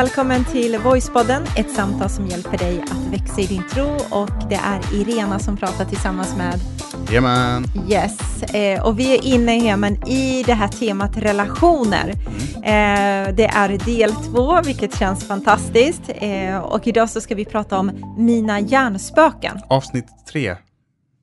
välkommen till Voicepodden, ett samtal som hjälper dig att växa i din tro och det är Irena som pratar tillsammans med Jajamän. Yes, eh, och vi är inne Heman, i det här temat relationer. Eh, det är del två, vilket känns fantastiskt. Eh, och idag så ska vi prata om mina hjärnspöken. Avsnitt tre,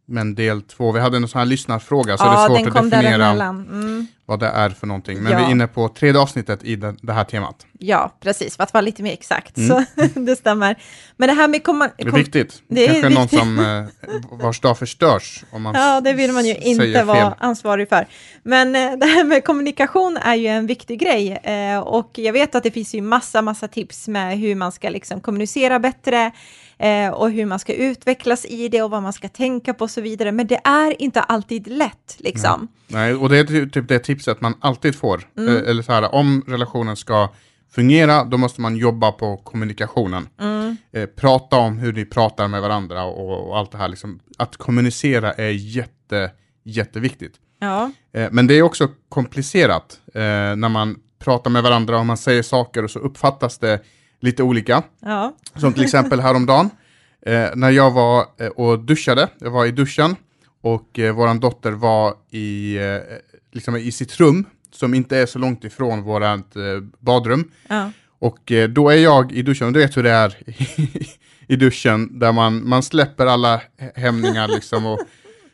men del två. Vi hade en sån här lyssnarfråga, så ja, det är svårt att definiera. Mm. vad det är för någonting. Men Ja. vi är inne på tredje avsnittet i det, det här temat. Ja, precis, för att vara lite mer exakt. Mm. Så det stämmer. Men det här med komma, Det är viktigt. det är Kanske någon viktigt. som eh, vars dag förstörs om man Ja, det vill man ju inte vara ansvarig för. Men eh, det här med kommunikation är ju en viktig grej. Eh, och jag vet att det finns ju massa, massa tips med hur man ska liksom kommunicera bättre eh, och hur man ska utvecklas i det och vad man ska tänka på och så vidare. Men det är inte alltid lätt liksom. Nej, och det är ty- typ det tipset man alltid får. Mm. Eh, Eller så här, om relationen ska fungera, då måste man jobba på kommunikationen. Mm. Eh, prata om hur ni pratar med varandra och, och allt det här. Liksom. Att kommunicera är jätte, jätteviktigt. Ja, Eh, Men det är också komplicerat eh, när man pratar med varandra och man säger saker och så uppfattas det lite olika. ja, Som till exempel häromdagen eh, när jag var eh, och duschade, jag var i duschen och eh, våran dotter var i, eh, liksom i sitt rum som inte är så långt ifrån vårat eh, badrum. ja. Och eh, då är jag i duschen, och du vet hur det är i duschen, där man, man släpper alla hämningar liksom och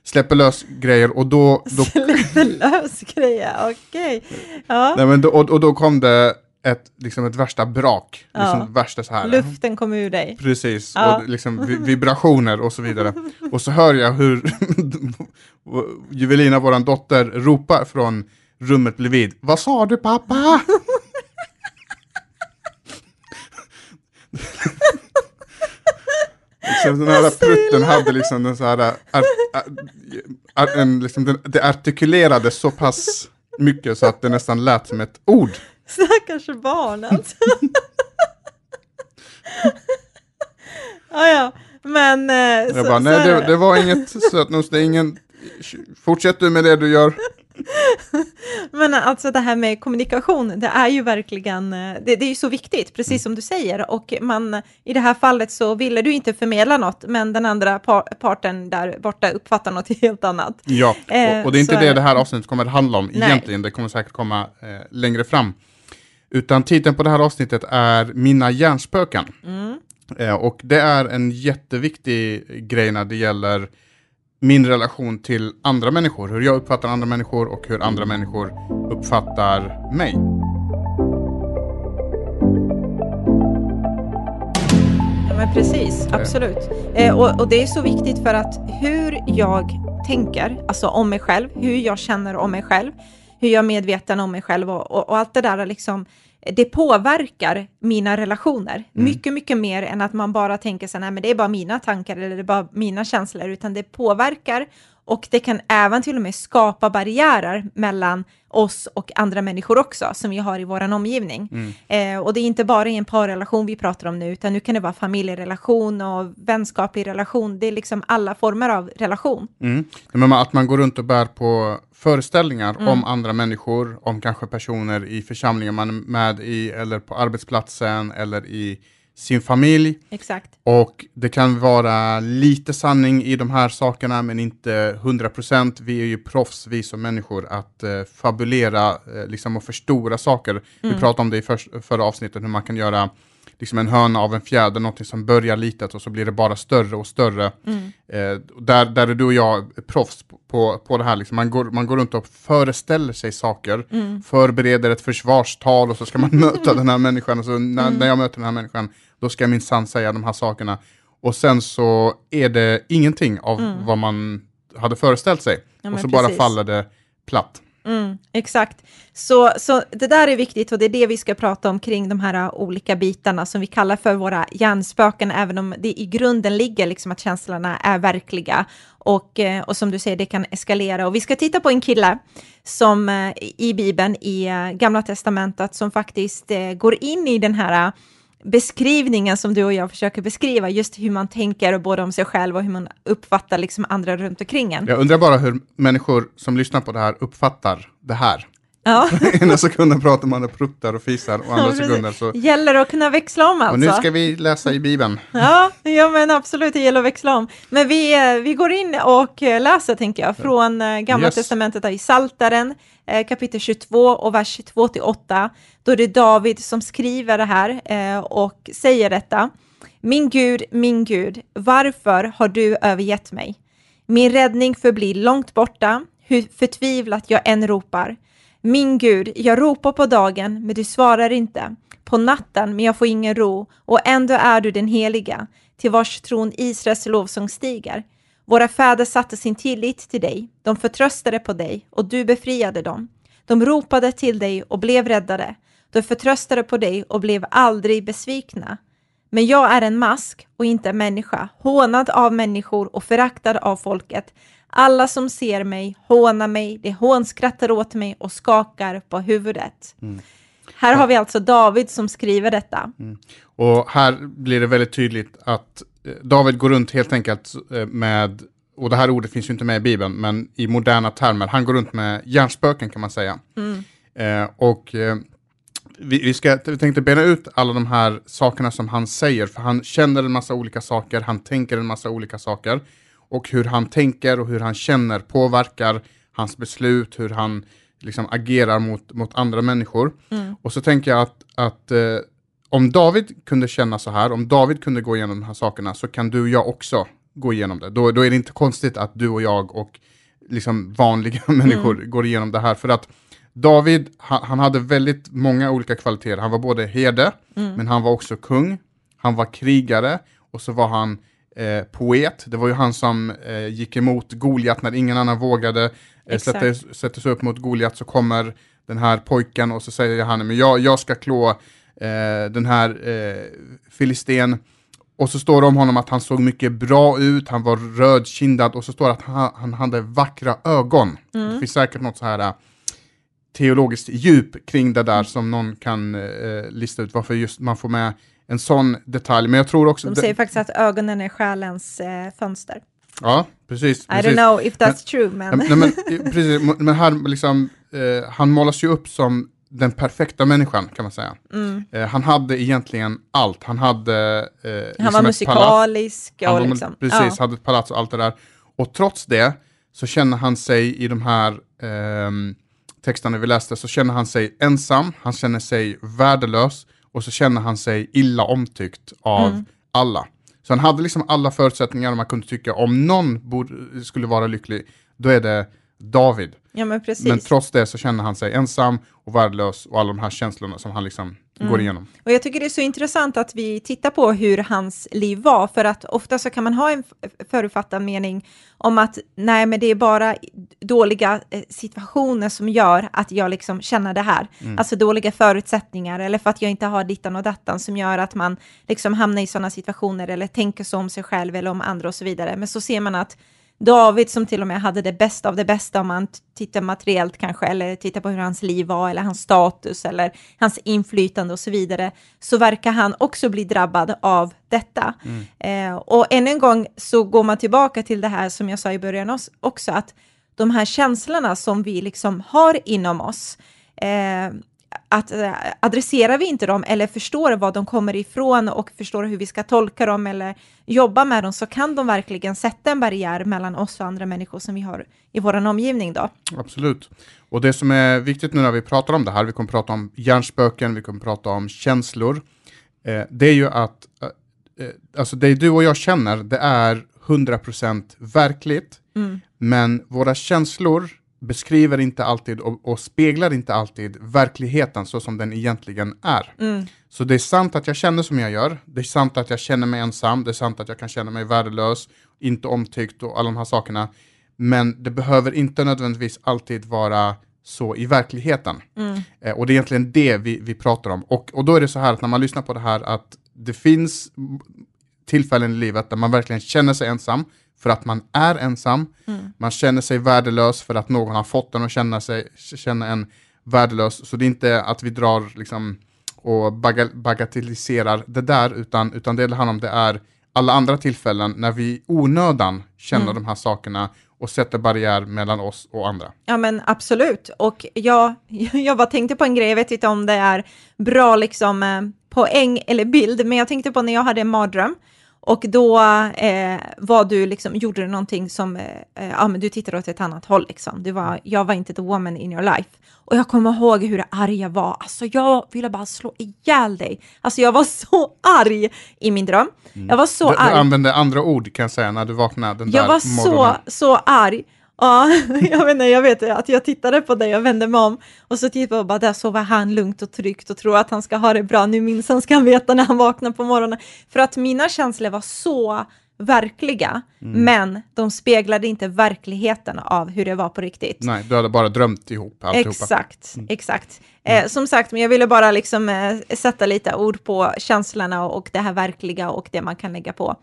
släpper lös grejer och då, då Släpper lös grejer, okej. Ja, Nej, men då, och, och då kom det ett, liksom ett värsta brak. Liksom Ja. värsta så här. luften kommer ur dig. Precis, Ja. och liksom vi- vibrationer och så vidare. Och så hör jag hur Juvelina, våran dotter, ropar från rummet bredvid. Vad sa du pappa? liksom den här prutten hade liksom den så här, ar, ar, ar, en, liksom, den, det artikulerade så pass mycket så att det nästan lät som ett ord. Stackars barn alltså. ja, ja, men... eh, Jag så- bara, nej det, det var inget sötnos, det är ingen... Fortsätt du med det du gör. Men alltså det här med kommunikation, det är ju verkligen, eh, det, det är ju så viktigt, precis Mm. som du säger. Och man, i det här fallet så ville du inte förmedla något, men den andra par, parten där borta uppfattar något helt annat. Ja, Eh, och, och det är inte är det det. det här avsnittet kommer att handla om Nej. egentligen, det kommer säkert komma eh, längre fram. Utan titeln på det här avsnittet är Mina hjärnspöken. Mm. Eh, och det är en jätteviktig grej när det gäller min relation till andra människor, hur jag uppfattar andra människor och hur andra människor uppfattar mig. Ja, men precis, absolut. Eh, och, och det är så viktigt för att hur jag tänker, alltså om mig själv, hur jag känner om mig själv, hur jag är medveten om mig själv och, och, och allt det där liksom, det påverkar mina relationer mycket, mycket mer än att man bara tänker så här, nej men det är bara mina tankar eller det är bara mina känslor, utan det påverkar och det kan även till och med skapa barriärer mellan oss och andra människor också, som vi har i vår omgivning. Eh, och det är inte bara i en parrelation vi pratar om nu, utan nu kan det vara familjerelation och vänskaplig relation. Det är liksom alla former av relation. Mm. Men att man går runt och bär på föreställningar Mm. om andra människor, om kanske personer i församlingen man är med i, eller på arbetsplatsen, eller i sin familj. Exakt. Och det kan vara lite sanning i de här sakerna, men inte 100%. Vi är ju proffs, vi som människor, att eh, fabulera eh, liksom, och förstora saker. Vi pratade om det i förs- förra avsnittet, hur man kan göra liksom en höna av en fjäder, någonting som börjar litet och så blir det bara större och större. Eh, där, där är du och jag proffs på- på, det här. Liksom. Man, går, man går runt och föreställer sig saker, förbereder ett försvarstal och så ska man möta den här människan. Och så när, när jag möter den här människan, då ska jag minsann säga de här sakerna. Och sen så är det ingenting av vad man hade föreställt sig. men och så bara precis. faller det platt. Mm, exakt. Så, så det där är viktigt och det är det vi ska prata om kring de här äh, olika bitarna som vi kallar för våra hjärnspöken, även om det i grunden ligger liksom att känslorna är verkliga. Och, äh, och som du säger, det kan eskalera. Och vi ska titta på en kille som äh, i Bibeln, i Gamla Testamentet, som faktiskt går in i den här beskrivningen som du och jag försöker beskriva, just hur man tänker både om sig själv och hur man uppfattar liksom andra runt omkring en. Jag undrar bara hur människor som lyssnar på det här uppfattar det här. Ja. Ena sekunden pratar man och pruttar och fisar och andra Ja, sekunden så... Gäller det att kunna växla om alltså? Och nu ska vi läsa i Bibeln. Ja, ja, men absolut, det gäller att växla om. Men vi, eh, vi går in och eh, läser, tänker jag, från eh, Gamla Yes. Testamentet, i Saltaren, kapitel 22 och vers 2-8. Då är det David som skriver det här och säger detta. Min Gud, min Gud, varför har du övergett mig? Min räddning förblir långt borta, hur förtvivlat jag än ropar. Min Gud, jag ropar på dagen, men du svarar inte. På natten, men jag får ingen ro, och ändå är du den heliga, till vars tron Israels lovsång stiger. Våra fäder satte sin tillit till dig, de förtröstade på dig, och du befriade dem. De ropade till dig och blev räddade. De förtröstade på dig och blev aldrig besvikna. Men jag är en mask och inte en människa, hånad av människor och föraktad av folket. Alla som ser mig hånar mig, de hånskrattar åt mig och skakar på huvudet. Här har vi alltså David som skriver detta. Och här blir det väldigt tydligt att eh, David går runt helt enkelt eh, med, och det här ordet finns ju inte med i Bibeln, men i moderna termer, han går runt med hjärnspöken kan man säga. Eh, och eh, vi, vi, ska, vi tänkte bena ut alla de här sakerna som han säger, för han känner en massa olika saker, han tänker en massa olika saker. Och hur han tänker och hur han känner påverkar hans beslut, hur han liksom agerar mot, mot andra människor. Och så tänker jag att, att eh, om David kunde känna så här, om David kunde gå igenom de här sakerna, så kan du och jag också gå igenom det. Då, då är det inte konstigt att du och jag och liksom vanliga människor går igenom det här. För att David, han, han hade väldigt många olika kvaliteter. Han var både herde, men han var också kung. Han var krigare och så var han eh, poet. Det var ju han som eh, gick emot Goliat när ingen annan vågade eh, sätta, sätta sig upp mot Goliat. Så kommer den här pojken och så säger han, men jag, jag ska klå eh, den här eh, filisten. Och så står det om honom att han såg mycket bra ut, han var rödkindad och så står det att han, han hade vackra ögon. Det finns säkert något så här eh, teologiskt djup kring det där som någon kan eh, lista ut varför just man får med en sån detalj. Men jag tror också... De säger faktiskt att ögonen är själens eh, fönster. Ja, precis. I precis. don't know if that's true, men... Nej, men, precis, men här liksom, eh, han målas ju upp som den perfekta människan kan man säga. Eh, han hade egentligen allt. Han hade... Eh, Han liksom var musikalisk Han och var, liksom... precis, ja. hade ett palats och allt det där. Och trots det så känner han sig i de här ehm, texterna vi läste, så känner han sig ensam, han känner sig värdelös och så känner han sig illa omtyckt av Mm. alla. Så han hade liksom alla förutsättningar man kunde tycka om någon borde, skulle vara lycklig, då är det David. ja, men. Men trots det så känner han sig ensam och värdelös och alla de här känslorna som han liksom Mm. går igenom. Och jag tycker det är så intressant att vi tittar på hur hans liv var, för att ofta så kan man ha en förutfattad mening om att nej, men det är bara dåliga eh, situationer som gör att jag liksom känner det här. Alltså dåliga förutsättningar eller för att jag inte har dittan och dattan som gör att man liksom hamnar i sådana situationer eller tänker så om sig själv eller om andra och så vidare. Men så ser man att David som till och med hade det bästa av det bästa om man tittar materiellt kanske, eller tittar på hur hans liv var, eller hans status, eller hans inflytande och så vidare, så verkar han också bli drabbad av detta. Eh, och än en gång så går man tillbaka till det här som jag sa i början också, att de här känslorna som vi liksom har inom oss, eh, att eh, adresserar vi inte dem eller förstår var de kommer ifrån och förstår hur vi ska tolka dem eller jobba med dem så kan de verkligen sätta en barriär mellan oss och andra människor som vi har i vår omgivning då. Absolut. Och det som är viktigt nu när vi pratar om det här, vi kommer prata om hjärnspöken, vi kommer prata om känslor, eh, det är ju att eh, alltså det du och jag känner, det är 100% verkligt, men våra känslor beskriver inte alltid och, och speglar inte alltid verkligheten så som den egentligen är. Så det är sant att jag känner som jag gör, det är sant att jag känner mig ensam, det är sant att jag kan känna mig värdelös, inte omtyckt och alla de här sakerna. Men det behöver inte nödvändigtvis alltid vara så i verkligheten. Eh, och det är egentligen det vi, vi pratar om. Och, och då är det så här att när man lyssnar på det här att det finns mm, tillfällen i livet där man verkligen känner sig ensam för att man är ensam. Man känner sig värdelös för att någon har fått en att känna, sig, känna en värdelös. Så det är inte att vi drar liksom och baga- bagatelliserar det där, utan, utan det det handlar om det är alla andra tillfällen när vi i onödan känner Mm. de här sakerna och sätter barriär mellan oss och andra. Ja men absolut. Och jag, jag bara tänkte på en grej, jag vet inte om det är bra liksom eh, poäng eller bild, men jag tänkte på när jag hade en mardröm och då eh, var du liksom, gjorde du någonting som, eh, eh, ja men du tittade åt ett annat håll liksom. Du var, jag var inte the woman in your life. Och jag kommer ihåg hur arg jag var. Alltså jag ville bara slå ihjäl dig. Alltså jag var så arg i min dröm. Jag var så Du, du arg. använde andra ord kan jag säga när du vaknade den Jag där var så, morgonen. så arg. Ja, jag vet, inte, jag vet att jag tittade på dig och vände mig om och så tittade jag och bara, där sover han lugnt och tryggt och tror att han ska ha det bra. Nu minsann ska han veta när han vaknar på morgonen. För att mina känslor var så verkliga, Mm. men de speglade inte verkligheten av hur det var på riktigt. Nej, du hade bara drömt ihop alltihopa. Exakt, exakt. Eh, som sagt, men jag ville bara liksom eh, sätta lite ord på känslorna och, och det här verkliga och det man kan lägga på.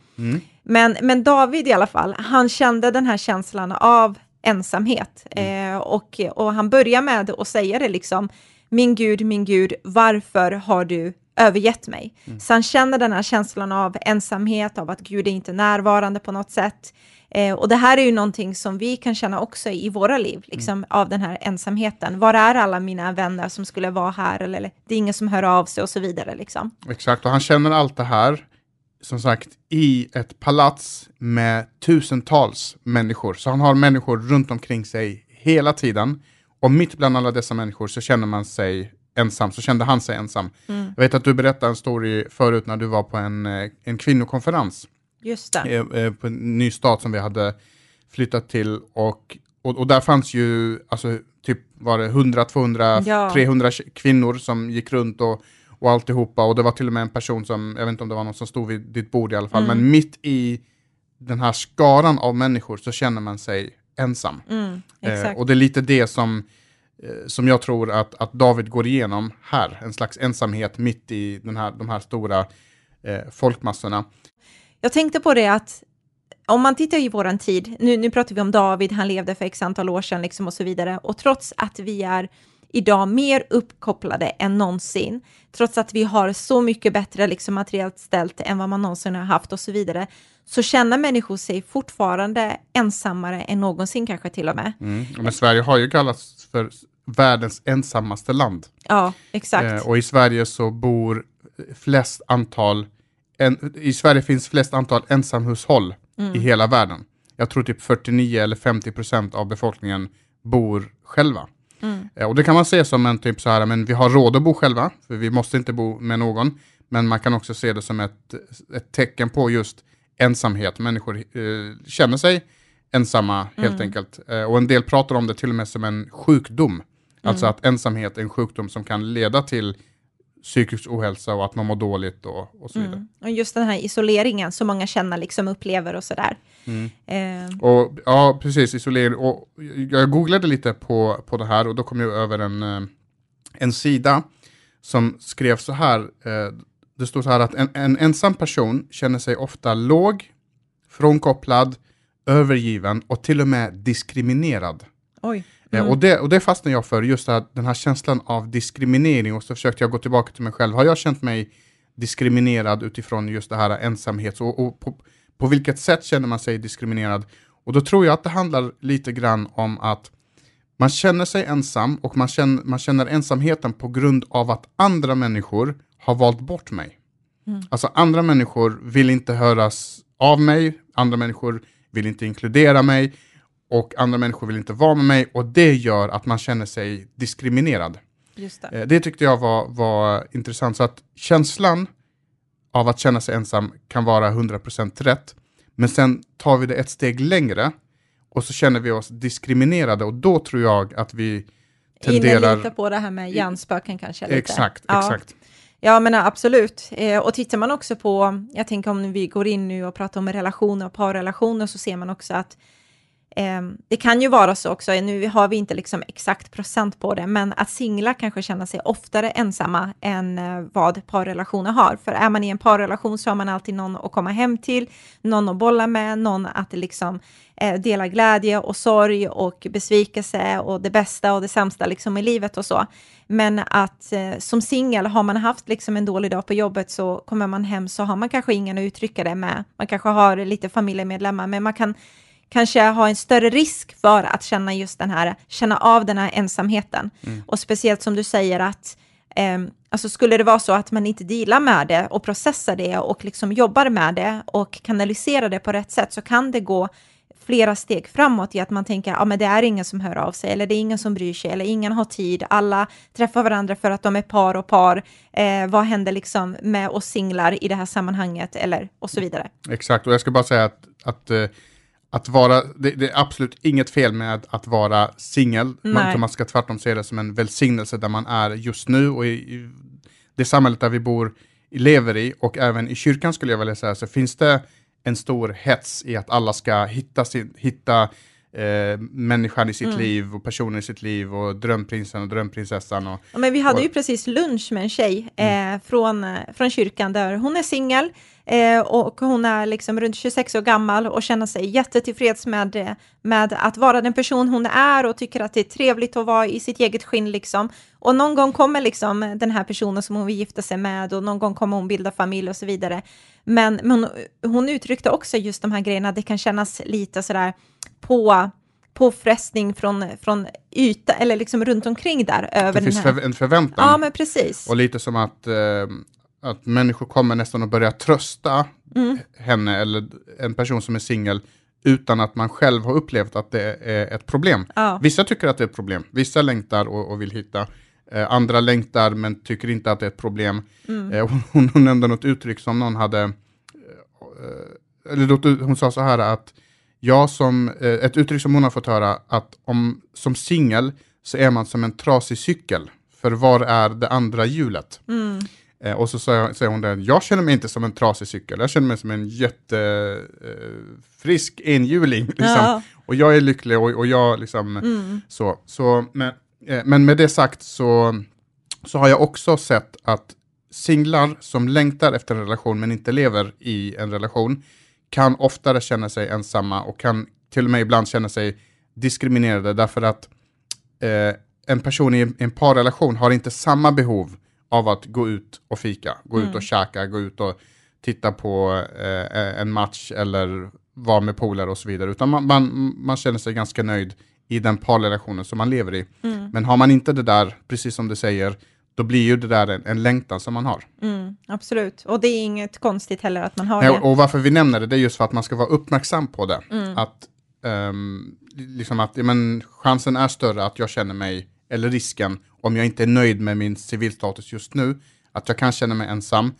Men, men David i alla fall, han kände den här känslan av ensamhet eh, och, och han börjar med att säga det liksom, min Gud, min Gud, varför har du övergett mig? Så han känner den här känslan av ensamhet, av att Gud är inte närvarande på något sätt. Eh, och det här är ju någonting som vi kan känna också i våra liv, liksom av den här ensamheten. Var är alla mina vänner som skulle vara här? Eller, eller det är ingen som hör av sig och så vidare. Liksom. Exakt, och han känner allt det här, som sagt, i ett palats med tusentals människor. Så han har människor runt omkring sig hela tiden. Och mitt bland alla dessa människor så känner man sig ensam, så kände han sig ensam. Mm. Jag vet att du berättade en story förut när du var på en, eh, en kvinnokonferens Just det. eh, eh, på en ny stad som vi hade flyttat till. Och, och, och där fanns ju, alltså, typ var det 100, 200, Ja. 300 kvinnor som gick runt och, och alltihopa. Och det var till och med en person som, jag vet inte om det var någon som stod vid ditt bord i alla fall, Mm. men mitt i den här skaran av människor så känner man sig ensam. Mm, Eh, och det är lite det som, eh, som jag tror att, att David går igenom här, en slags ensamhet mitt i den här, de här stora eh, folkmassorna. Jag tänkte på det att om man tittar i våran tid, nu, nu pratar vi om David, han levde för x antal år sedan liksom och så vidare, och trots att vi är idag mer uppkopplade än någonsin, trots att vi har så mycket bättre liksom materiellt ställt än vad man någonsin har haft och så vidare, så känner människor sig fortfarande ensammare än någonsin kanske till och med. Mm. Men Sverige har ju kallats för världens ensammaste land. Ja, exakt. Eh, och i Sverige så bor flest antal, en, i Sverige finns flest antal ensamhushåll Mm. i hela världen. Jag tror typ 49 eller 50 procent av befolkningen bor själva. Mm. Eh, och det kan man se som en typ så här, men vi har råd att bo själva, för vi måste inte bo med någon. Men man kan också se det som ett, ett tecken på just ensamhet. Människor eh, känner sig ensamma helt Mm. enkelt. Eh, och en del pratar om det till och med som en sjukdom. Alltså Mm. att ensamhet är en sjukdom som kan leda till psykisk ohälsa och att man mår dåligt och, och så vidare. Mm. Och just den här isoleringen som många känner liksom upplever och sådär. Mm. Eh, Och ja, precis, isolering. Och jag googlade lite på, på det här och då kom jag över en, eh, en sida som skrev så här. eh, Det stod så här att en, en ensam person känner sig ofta låg, frånkopplad, övergiven och till och med diskriminerad. oj. Eh, Och, det, och det fastnade jag för, just här, den här känslan av diskriminering och så försökte jag gå tillbaka till mig själv. Har jag känt mig diskriminerad utifrån just det här ensamhet och, och på, på vilket sätt känner man sig diskriminerad? Och då tror jag att det handlar lite grann om att man känner sig ensam och man känner, man känner ensamheten på grund av att andra människor har valt bort mig. Alltså andra människor vill inte höras av mig, andra människor vill inte inkludera mig och andra människor vill inte vara med mig och det gör att man känner sig diskriminerad. Just det. Eh, Det tyckte jag var, var intressant. Så att känslan av att känna sig ensam kan vara 100% rätt. Men sen tar vi det ett steg längre och så känner vi oss diskriminerade och då tror jag att vi Inne tenderar... lite på det här med hjärnspöken kanske. Lite. Exakt, ja. exakt. Ja, men absolut. Eh, och tittar man också på, jag tänker om vi går in nu och pratar om relationer och parrelationer så ser man också att Ehm, det kan ju vara så också, nu har vi inte liksom exakt procent på det, men att singlar kanske känner sig oftare ensamma än eh, vad parrelationer har. För är man i en parrelation så har man alltid någon att komma hem till, någon att bolla med, någon att liksom eh, dela glädje och sorg och besvikelse och det bästa och det sämsta liksom i livet och så. Men att eh, som singel, har man haft liksom en dålig dag på jobbet så kommer man hem så har man kanske ingen att uttrycka det med. Man kanske har lite familjemedlemmar, men man kan kanske ha en större risk för att känna just den här, känna av den här ensamheten. Mm. Och speciellt som du säger att eh, alltså skulle det vara så att man inte dealar med det och processar det och liksom jobbar med det och kanaliserar det på rätt sätt så kan det gå flera steg framåt i att man tänker att ah, det är ingen som hör av sig eller det är ingen som bryr sig eller ingen har tid. Alla träffar varandra för att de är par och par. Eh, vad händer liksom med oss singlar i det här sammanhanget eller och så vidare. Exakt, och jag ska bara säga att, att eh, att vara, det, det, är absolut inget fel med att vara singel. Man, man ska tvärtom se det som en välsignelse där man är just nu och i, i det samhället där vi bor, lever i och även i kyrkan skulle jag vilja säga så finns det en stor hets i att alla ska hitta, sin, hitta eh, människan i sitt mm. liv och personen i sitt liv och drömprinsen och drömprinsessan. Och, ja, men vi hade och, ju precis lunch med en tjej eh, mm. från, eh, från kyrkan där hon är singel eh, och hon är liksom runt 26 år gammal och känner sig jättetillfreds med, eh, med att vara den person hon är och tycker att det är trevligt att vara i sitt eget skinn liksom. Och någon gång kommer liksom den här personen som hon vill gifta sig med och någon gång kommer hon bilda familj och så vidare. Men, men hon, hon uttryckte också just de här grejerna, det kan kännas lite sådär på påfrestning från, från yta, eller liksom runt omkring där. Över det finns för, en förväntan. Ja, men precis. Och lite som att, eh, att människor kommer nästan att börja trösta mm. henne eller en person som är singel utan att man själv har upplevt att det är ett problem. Ja. Vissa tycker att det är ett problem, vissa längtar och, och vill hitta. Eh, andra längtar men tycker inte att det är ett problem. Mm. Eh, hon, hon nämnde något uttryck som någon hade, eh, eller hon sa så här att jag som, eh, ett uttryck som hon har fått höra, att om, som singel så är man som en trasig cykel, för var är det andra hjulet? Mm. Eh, och så säger hon det, jag känner mig inte som en trasig cykel, jag känner mig som en jättefrisk eh, enhjuling. Liksom. Ja. Och jag är lycklig och, och jag liksom mm. så. så men, eh, men med det sagt så, så har jag också sett att singlar som längtar efter en relation men inte lever i en relation, kan oftare känna sig ensamma och kan till och med ibland känna sig diskriminerade därför att eh, en person i en parrelation har inte samma behov av att gå ut och fika, gå mm. ut och käka, gå ut och titta på eh, en match eller vara med polare och så vidare, utan man, man, man, känner sig ganska nöjd i den parrelationen som man lever i. Mm. Men har man inte det där, precis som du säger, då blir ju det där en, en längtan som man har. Mm, absolut, och det är inget konstigt heller att man har Nej, det. Och varför vi nämner det, det är just för att man ska vara uppmärksam på det. Mm. Att, um, liksom att ja, men, chansen är större att jag känner mig, eller risken, om jag inte är nöjd med min civilstatus just nu, att jag kan känna mig ensam.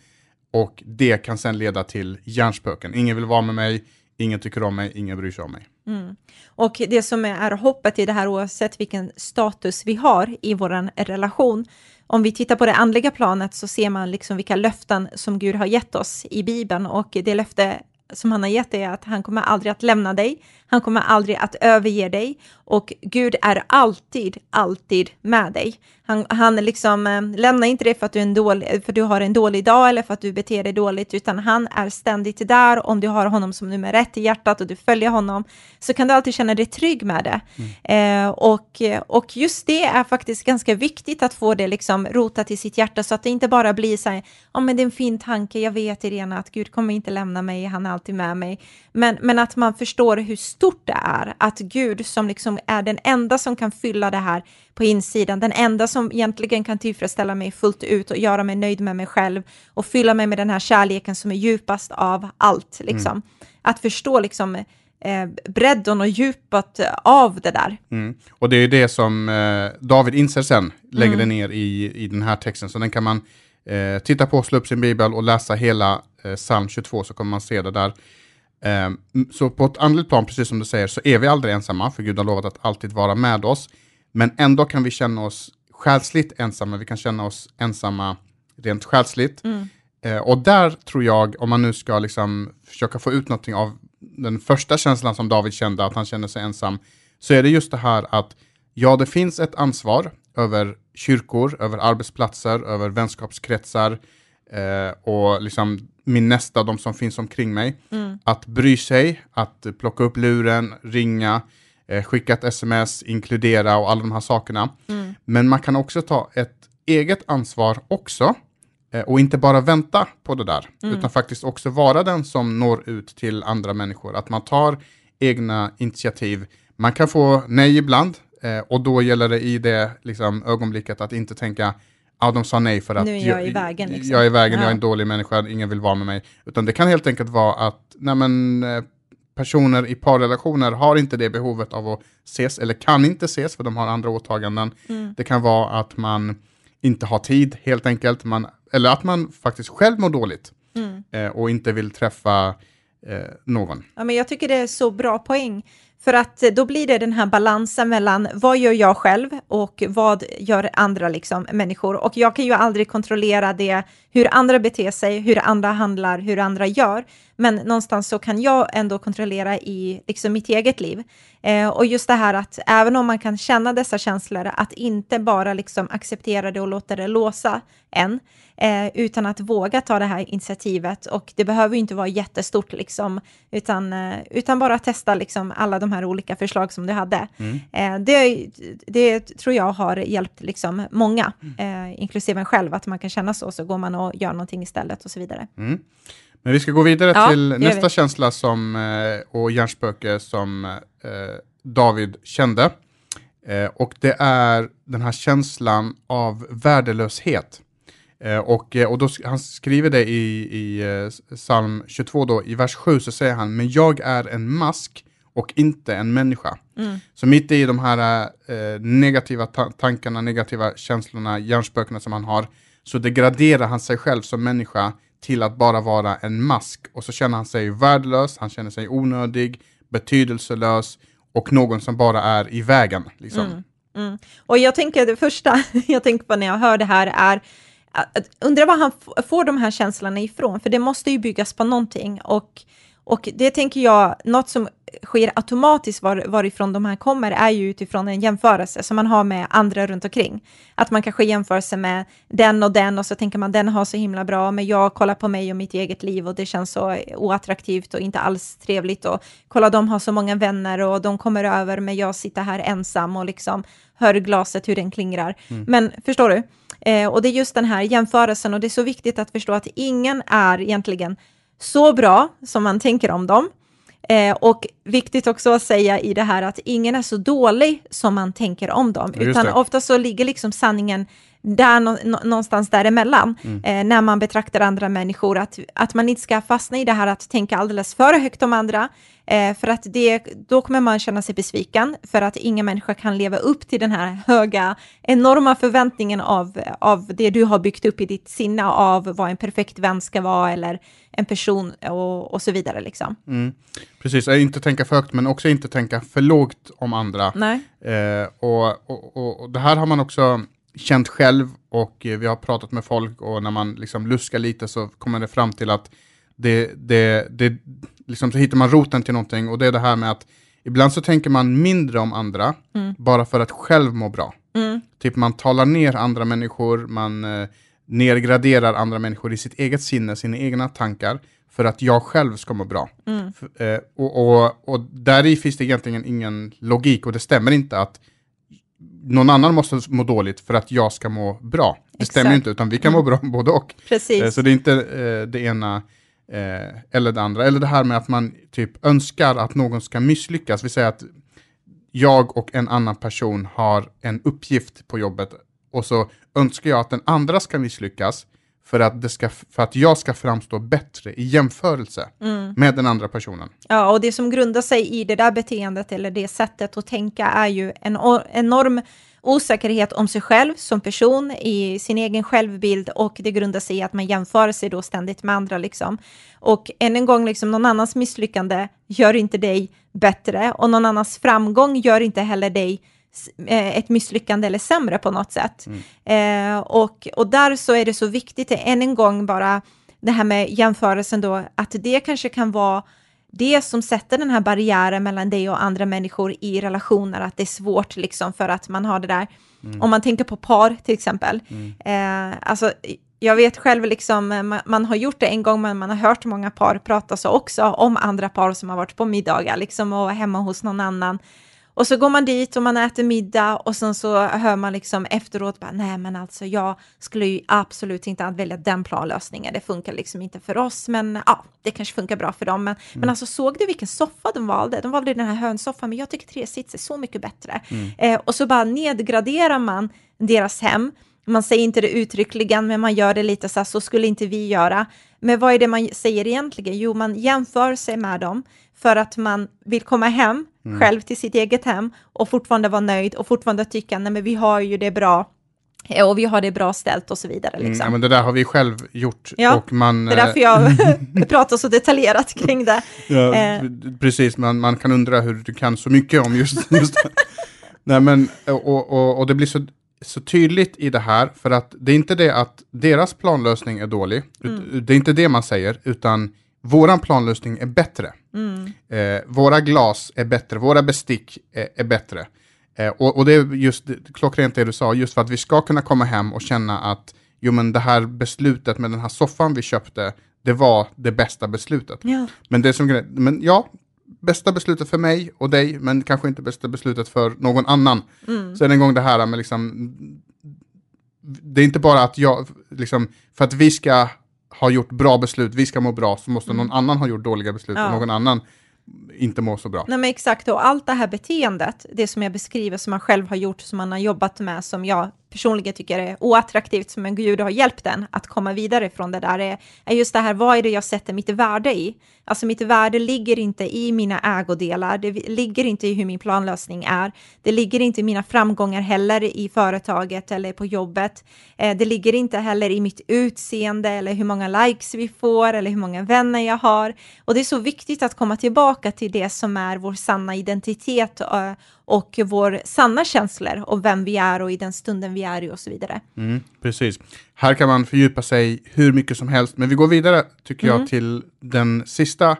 Och det kan sen leda till hjärnspöken. Ingen vill vara med mig, ingen tycker om mig, ingen bryr sig om mig. Mm. Och det som är hoppet i det här, oavsett vilken status vi har i vår relation, om vi tittar på det andliga planet så ser man liksom vilka löften som Gud har gett oss i Bibeln. Och det löfte som han har gett är att han kommer aldrig att lämna dig, han kommer aldrig att överge dig och Gud är alltid, alltid med dig. Han, han liksom äh, lämnar inte dig för att, du är en dålig, för du har en dålig dag eller för att du beter dig dåligt, utan han är ständigt där. Om du har honom som nummer ett i hjärtat och du följer honom, så kan du alltid känna dig trygg med det. Mm. Eh, och, och just det är faktiskt ganska viktigt att få det liksom rotat i sitt hjärta, så att det inte bara blir så här, ja oh, men det är en fin tanke, jag vet Irena att Gud kommer inte lämna mig, han är alltid med mig. Men, men att man förstår hur stort det är, att Gud som liksom är den enda som kan fylla det här på insidan, den enda som egentligen kan tillfredsställa mig fullt ut och göra mig nöjd med mig själv och fylla mig med den här kärleken som är djupast av allt. Liksom. Mm. Att förstå liksom, eh, bredden och djupet av det där. Mm. Och det är det som eh, David inser sen, lägger mm. ner i, i den här texten, så den kan man eh, titta på, slå upp sin bibel och läsa hela psalm 22 så kommer man se det där. Ehm, så på ett andligt plan, precis som du säger, så är vi aldrig ensamma, för Gud har lovat att alltid vara med oss. Men ändå kan vi känna oss själsligt ensamma, vi kan känna oss ensamma rent själsligt. Mm. Eh, och där tror jag, om man nu ska liksom försöka få ut någonting av den första känslan som David kände, att han kände sig ensam, så är det just det här att ja, det finns ett ansvar över kyrkor, över arbetsplatser, över vänskapskretsar eh, och liksom min nästa, de som finns omkring mig. Mm. Att bry sig, att plocka upp luren, ringa, eh, skicka ett sms, inkludera och alla de här sakerna. Mm. Men man kan också ta ett eget ansvar också eh, och inte bara vänta på det där, mm. utan faktiskt också vara den som når ut till andra människor. Att man tar egna initiativ. Man kan få nej ibland eh, och då gäller det i det liksom, ögonblicket att inte tänka Ja, de sa nej för att nu är jag, i vägen. Liksom. Jag är i vägen, ja. jag är en dålig människa, ingen vill vara med mig. Utan det kan helt enkelt vara att nej men, eh, personer i parrelationer har inte det behovet av att ses, eller kan inte ses för de har andra åtaganden. Mm. Det kan vara att man inte har tid helt enkelt, man, eller att man faktiskt själv mår dåligt mm. eh, och inte vill träffa eh, någon. Ja, men jag tycker det är så bra poäng. För att eh, då blir det den här balansen mellan vad gör jag själv och vad gör andra liksom, människor. Och jag kan ju aldrig kontrollera det, hur andra beter sig, hur andra handlar, hur andra gör. Men någonstans så kan jag ändå kontrollera i liksom, mitt eget liv. Eh, och just det här att även om man kan känna dessa känslor, att inte bara liksom, acceptera det och låta det låsa en, eh, utan att våga ta det här initiativet. Och det behöver inte vara jättestort, liksom, utan, eh, utan bara testa liksom, alla de här olika förslag som du hade. Mm. Eh, det, det tror jag har hjälpt liksom, många, mm. eh, inklusive en själv, att man kan känna så, så går man och gör någonting istället och så vidare. Mm. Men vi ska gå vidare ja, till nästa känsla som, eh, och hjärnspöke som eh, David kände. Och det är den här känslan av värdelöshet. Eh, och, eh, och då, han skriver det i, i eh, psalm 22 då, i vers 7 så säger han, men jag är en mask och inte en människa. Mm. Så mitt i de här eh, negativa ta tankarna, negativa känslorna, hjärnspökena som han har, så degraderar han sig själv som människa till att bara vara en mask. Och så känner han sig värdelös, han känner sig onödig, betydelselös och någon som bara är i vägen. Liksom. Mm. Mm. Och jag tänker, det första jag tänker på när jag hör det här är undrar var han får de här känslorna ifrån, för det måste ju byggas på någonting. Och, och det tänker jag, något som sker automatiskt var, varifrån de här kommer är ju utifrån en jämförelse som man har med andra runt omkring. Att man kanske jämför sig med den och den och så tänker man den har så himla bra, men jag kollar på mig och mitt eget liv och det känns så oattraktivt och inte alls trevligt och kolla de har så många vänner och de kommer över men jag sitter här ensam och liksom hör glaset hur den klingrar. Mm. Men förstår du? Eh, och det är just den här jämförelsen och det är så viktigt att förstå att ingen är egentligen så bra som man tänker om dem. Eh, och viktigt också att säga i det här att ingen är så dålig som man tänker om dem, utan ofta så ligger liksom sanningen där någonstans däremellan, mm. eh, när man betraktar andra människor, att, att man inte ska fastna i det här att tänka alldeles för högt om andra, eh, för att det, då kommer man känna sig besviken, för att ingen människa kan leva upp till den här höga, enorma förväntningen av, av det du har byggt upp i ditt sinne av vad en perfekt vän ska vara, eller en person och, och så vidare. Liksom. Mm. Precis, inte tänka för högt, men också inte tänka för lågt om andra. Nej. Eh, och, och, och, och det här har man också känt själv och eh, vi har pratat med folk och när man liksom luskar lite så kommer det fram till att det, det, det, liksom så hittar man roten till någonting och det är det här med att ibland så tänker man mindre om andra mm. bara för att själv må bra. Mm. Typ man talar ner andra människor, man eh, nergraderar andra människor i sitt eget sinne, sina egna tankar för att jag själv ska må bra. Mm. Eh, och, och, och där i finns det egentligen ingen logik och det stämmer inte att någon annan måste må dåligt för att jag ska må bra. Det Exakt. stämmer inte, utan vi kan må bra både och. Precis. Eh, så det är inte eh, det ena eh, eller det andra. Eller det här med att man typ önskar att någon ska misslyckas. Vi säger att jag och en annan person har en uppgift på jobbet och så önskar jag att den andra ska misslyckas för att, det ska, för att jag ska framstå bättre i jämförelse mm. med den andra personen. Ja, och det som grundar sig i det där beteendet eller det sättet att tänka är ju en enorm osäkerhet om sig själv som person, i sin egen självbild och det grundar sig i att man jämför sig då ständigt med andra. Liksom. Och än en gång, liksom, någon annans misslyckande gör inte dig bättre och någon annans framgång gör inte heller dig ett misslyckande eller sämre på något sätt. Mm. Eh, och, och där så är det så viktigt, än en gång bara, det här med jämförelsen då, att det kanske kan vara det som sätter den här barriären mellan dig och andra människor i relationer, att det är svårt liksom för att man har det där, mm. om man tänker på par till exempel, mm. eh, alltså jag vet själv, liksom, eh, man, man, har gjort det en gång, men man har hört många par prata så också om andra par som har varit på middagar liksom, och hemma hos någon annan. Och så går man dit och man äter middag och sen så hör man liksom efteråt bara nej men alltså jag skulle ju absolut inte välja den planlösningen, det funkar liksom inte för oss men ja, det kanske funkar bra för dem. Men, mm. men alltså såg du vilken soffa de valde? De valde den här hönsoffan men jag tycker tre sits är så mycket bättre. Mm. Eh, och så bara nedgraderar man deras hem man säger inte det uttryckligen, men man gör det lite så här, så skulle inte vi göra. Men vad är det man säger egentligen? Jo, man jämför sig med dem för att man vill komma hem mm. själv till sitt eget hem och fortfarande vara nöjd och fortfarande tycka, nej men vi har ju det bra eh, och vi har det bra ställt och så vidare. Mm, liksom. Mm, ja, men det där har vi själv gjort. Ja, och man, det är därför jag eh, pratar så detaljerat kring det. Ja, eh. Precis, man, man kan undra hur du kan så mycket om just, just det. Nej, men, och, och, och det blir så så tydligt i det här, för att det är inte det att deras planlösning är dålig, mm. det är inte det man säger, utan våran planlösning är bättre. Mm. Eh, våra glas är bättre, våra bestick är, är bättre. Eh, och, och, det är just klockrent det du sa, just för att vi ska kunna komma hem och känna att jo men det här beslutet med den här soffan vi köpte, det var det bästa beslutet. Ja. Men det som men ja, bästa beslutet för mig och dig, men kanske inte bästa beslutet för någon annan. Mm. Så är det en gång det här med liksom, det är inte bara att jag, liksom, för att vi ska ha gjort bra beslut, vi ska må bra, så måste mm. någon annan ha gjort dåliga beslut ja. och någon annan inte mår så bra. Nej men exakt, och allt det här beteendet, det som jag beskriver som man själv har gjort, som man har jobbat med, som jag personligen tycker är oattraktivt, som en gud har hjälpt den att komma vidare från det där, är, är just det här, vad är det jag sätter mitt värde i? Alltså mitt värde ligger inte i mina ägodelar, det ligger inte i hur min planlösning är, det ligger inte i mina framgångar heller i företaget eller på jobbet, eh, det ligger inte heller i mitt utseende eller hur många likes vi får eller hur många vänner jag har. Och det är så viktigt att komma tillbaka till det som är vår sanna identitet eh, och vår sanna känslor och vem vi är och i den stunden vi är i och så vidare. Mm, precis. Här kan man fördjupa sig hur mycket som helst, men vi går vidare tycker mm. jag till den sista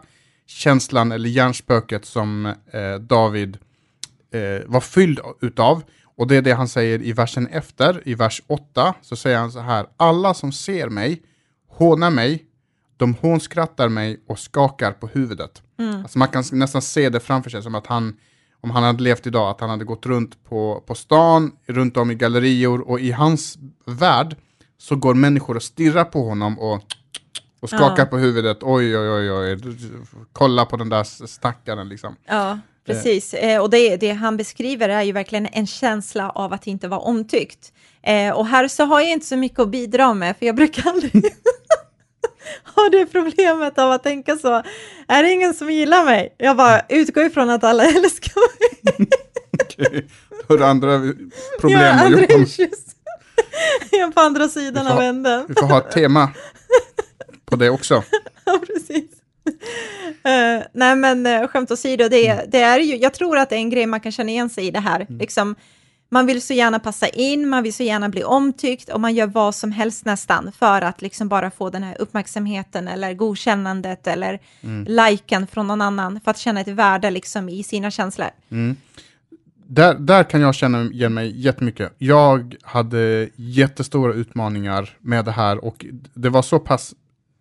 känslan eller hjärnspöket som eh, David eh, var fylld utav. Och det är det han säger i versen efter, i vers 8, så säger han så här, alla som ser mig hånar mig, de hånskrattar mig och skakar på huvudet. Mm. Alltså man kan nästan se det framför sig som att han om han hade levt idag, att han hade gått runt på, på stan, runt om i gallerior och i hans värld så går människor och stirrar på honom och, och skakar ja. på huvudet. Oj, oj, oj, oj, kolla på den där stackaren liksom. Ja, precis. Eh, och det, det han beskriver är ju verkligen en känsla av att inte vara omtyckt. Eh, och här så har jag inte så mycket att bidra med, för jag brukar aldrig har det problemet av att tänka så, är det ingen som gillar mig? Jag bara utgår ifrån att alla älskar mig. Okej, då har du andra problem ja, att jobba med. Jag är på andra sidan av änden. Vi får ha ett tema på det också. ja, precis. Uh, nej men uh, skämt åsido, det, mm. det är ju, jag tror att det är en grej man kan känna igen sig i det här. Mm. Liksom, man vill så gärna passa in, man vill så gärna bli omtyckt och man gör vad som helst nästan för att liksom bara få den här uppmärksamheten eller godkännandet eller mm. liken från någon annan för att känna ett värde liksom i sina känslor. Mm. Där, där kan jag känna igen mig jättemycket. Jag hade jättestora utmaningar med det här och det var så pass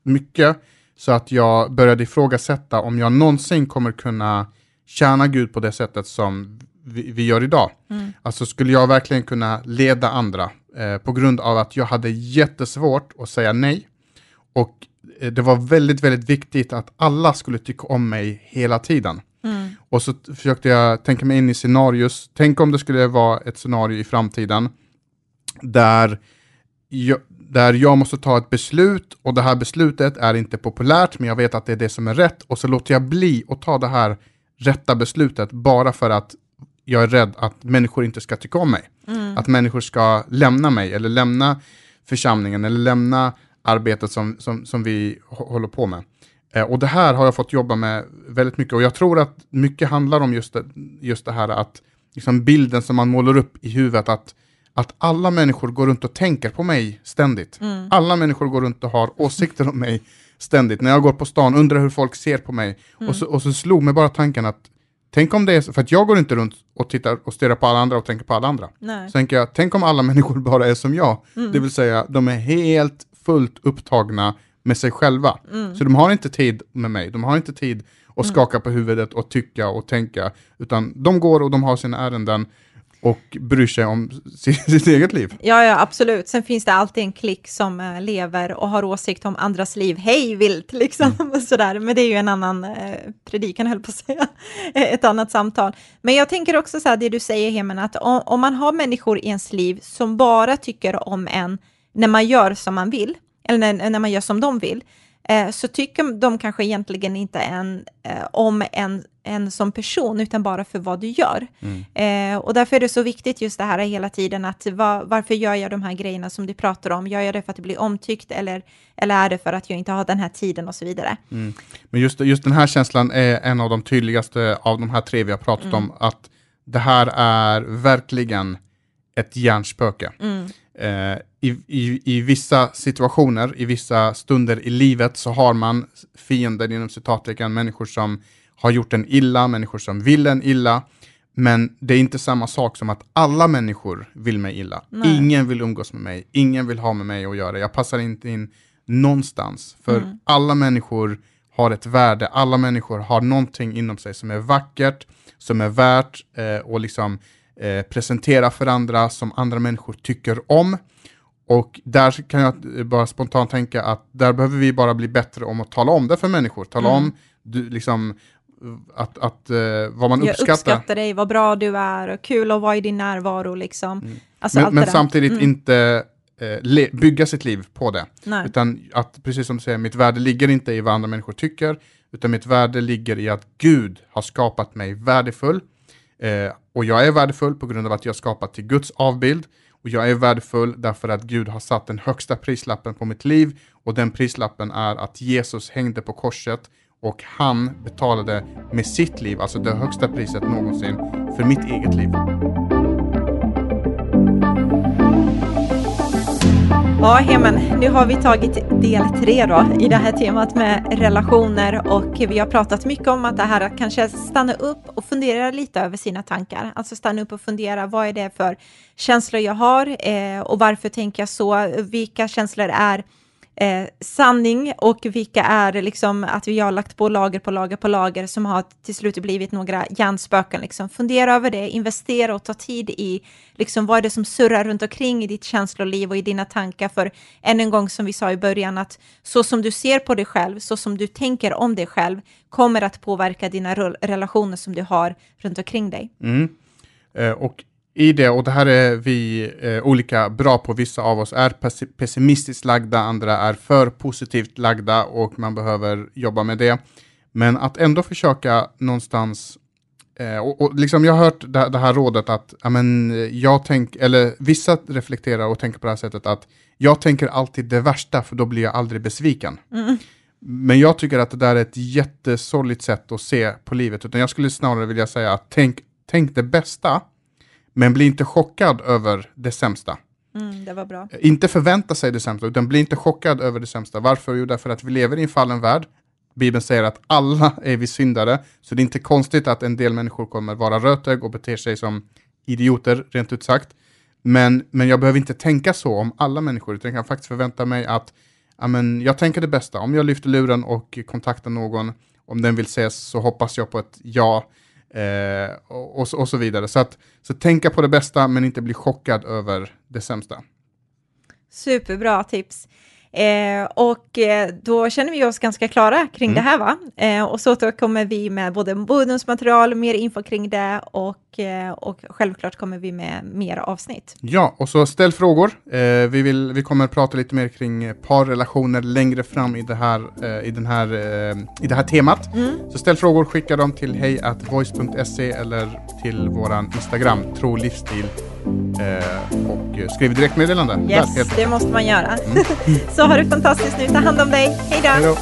mycket så att jag började ifrågasätta om jag någonsin kommer kunna tjäna Gud på det sättet som vi, vi gör idag. Mm. Alltså skulle jag verkligen kunna leda andra eh, på grund av att jag hade jättesvårt att säga nej. Och eh, det var väldigt, väldigt viktigt att alla skulle tycka om mig hela tiden. Mm. Och så försökte jag tänka mig in i scenarius. Tänk om det skulle vara ett scenario i framtiden där jag, där jag måste ta ett beslut och det här beslutet är inte populärt men jag vet att det är det som är rätt och så låter jag bli att ta det här rätta beslutet bara för att jag är rädd att människor inte ska tycka om mig. Mm. Att människor ska lämna mig eller lämna församlingen eller lämna arbetet som, som, som vi håller på med. Eh, och det här har jag fått jobba med väldigt mycket och jag tror att mycket handlar om just det, just det här att liksom bilden som man målar upp i huvudet att, att alla människor går runt och tänker på mig ständigt. Mm. Alla människor går runt och har åsikter om mig ständigt. När jag går på stan, undrar hur folk ser på mig. Mm. Och, så, och så slog mig bara tanken att, tänk om det är så, för att jag går inte runt och tittar och stirrar på alla andra och tänker på alla andra. Nej. Så tänker jag, tänk om alla människor bara är som jag. Mm. Det vill säga, de är helt fullt upptagna med sig själva. Mm. Så de har inte tid med mig, de har inte tid att skaka på huvudet och tycka och tänka, utan de går och de har sina ärenden och bryr sig om sitt, sitt eget liv. Ja, ja, absolut. Sen finns det alltid en klick som eh, lever och har åsikt om andras liv. Hej vilt, liksom. Mm. Sådär. Men det är ju en annan eh, predikan, höll på att säga. Ett annat samtal. Men jag tänker också så här, det du säger, Hemen, att om, om man har människor i ens liv som bara tycker om en när man gör som man vill, eller när, när man gör som de vill, eh, så tycker de kanske egentligen inte en, eh, om en, en som person, utan bara för vad du gör. Eh, och därför är det så viktigt just det här hela tiden, att va, varför gör jag de här grejerna som du pratar om? Gör jag det för att det blir omtyckt eller, eller är det för att jag inte har den här tiden och så vidare? Men just, just den här känslan är en av de tydligaste av de här tre vi har pratat om, att det här är verkligen ett hjärnspöke. Eh, i, i, I vissa situationer, i vissa stunder i livet så har man fiender inom citattecken, människor som har gjort en illa, människor som vill en illa. Men det är inte samma sak som att alla människor vill mig illa. Nej. Ingen vill umgås med mig, ingen vill ha med mig att göra. Jag passar inte in någonstans. För alla människor har ett värde, alla människor har någonting inom sig som är vackert, som är värt eh, att liksom, eh, presentera för andra, som andra människor tycker om. Och där kan jag eh, bara spontant tänka att där behöver vi bara bli bättre om att tala om det för människor. Tala om du, liksom, att, att, eh, vad man Jag uppskattar. uppskattar dig, vad bra du är och kul att vara i din närvaro liksom. Alltså Mm. Men, men där. samtidigt inte eh, bygga sitt liv på det. Nej. Utan att, precis som du säger, mitt värde ligger inte i vad andra människor tycker, utan mitt värde ligger i att Gud har skapat mig värdefull. Eh, och jag är värdefull på grund av att jag skapat till Guds avbild. Och jag är värdefull därför att Gud har satt den högsta prislappen på mitt liv. Och den prislappen är att Jesus hängde på korset och han betalade med sitt liv, alltså det högsta priset någonsin, för mitt eget liv. Ja, Hemen, nu har vi tagit del tre då i det här temat med relationer och vi har pratat mycket om att det här att kanske stanna upp och fundera lite över sina tankar. Alltså stanna upp och fundera, vad är det för känslor jag har eh, och varför tänker jag så? Vilka känslor är eh, sanning och vilka är liksom att vi har lagt på lager på lager på lager som har till slut blivit några hjärnspöken. Liksom. Fundera över det, investera och ta tid i liksom, vad är det som surrar runt omkring i ditt känsloliv och i dina tankar. För än en gång som vi sa i början att så som du ser på dig själv, så som du tänker om dig själv kommer att påverka dina relationer som du har runt omkring dig. Mm. Eh, och i det, och det här är vi eh, olika bra på, vissa av oss är pessi- pessimistiskt lagda, andra är för positivt lagda och man behöver jobba med det. Men att ändå försöka någonstans, eh, och, och liksom jag har hört det, det här rådet att, ja, men, eh, jag tänk, eller vissa reflekterar och tänker på det här sättet att jag tänker alltid det värsta för då blir jag aldrig besviken. Men jag tycker att det där är ett jättesorgligt sätt att se på livet, utan jag skulle snarare vilja säga att tänk, tänk det bästa, men bli inte chockad över det sämsta. Mm, det var bra. Inte förvänta sig det sämsta, utan bli inte chockad över det sämsta. Varför? Jo, därför att vi lever i en fallen värld. Bibeln säger att alla är vi syndare, så det är inte konstigt att en del människor kommer vara rötägg och bete sig som idioter, rent ut sagt. Men, men jag behöver inte tänka så om alla människor, utan jag kan faktiskt förvänta mig att ja, men jag tänker det bästa. Om jag lyfter luren och kontaktar någon, om den vill ses, så hoppas jag på ett ja. Eh, och, och, så- och så vidare. Så, att, så tänka på det bästa, men inte bli chockad över det sämsta. Superbra tips. Eh, och eh, då känner vi oss ganska klara kring det här va? Eh, och så återkommer vi med både bonusmaterial, mer info kring det och, eh, och självklart kommer vi med mer avsnitt. Ja, och så ställ frågor. Eh, vi, vill, vi kommer prata lite mer kring parrelationer längre fram i det här, eh, i den här, i det här temat. Så ställ frågor, skicka dem till hejatvoice.se eller till våran Instagram, tro livsstil. Eh, och skriv direktmeddelande. Där, Yes, helt det måste man göra. så ha det fantastiskt nu, ta hand om dig! Hej då.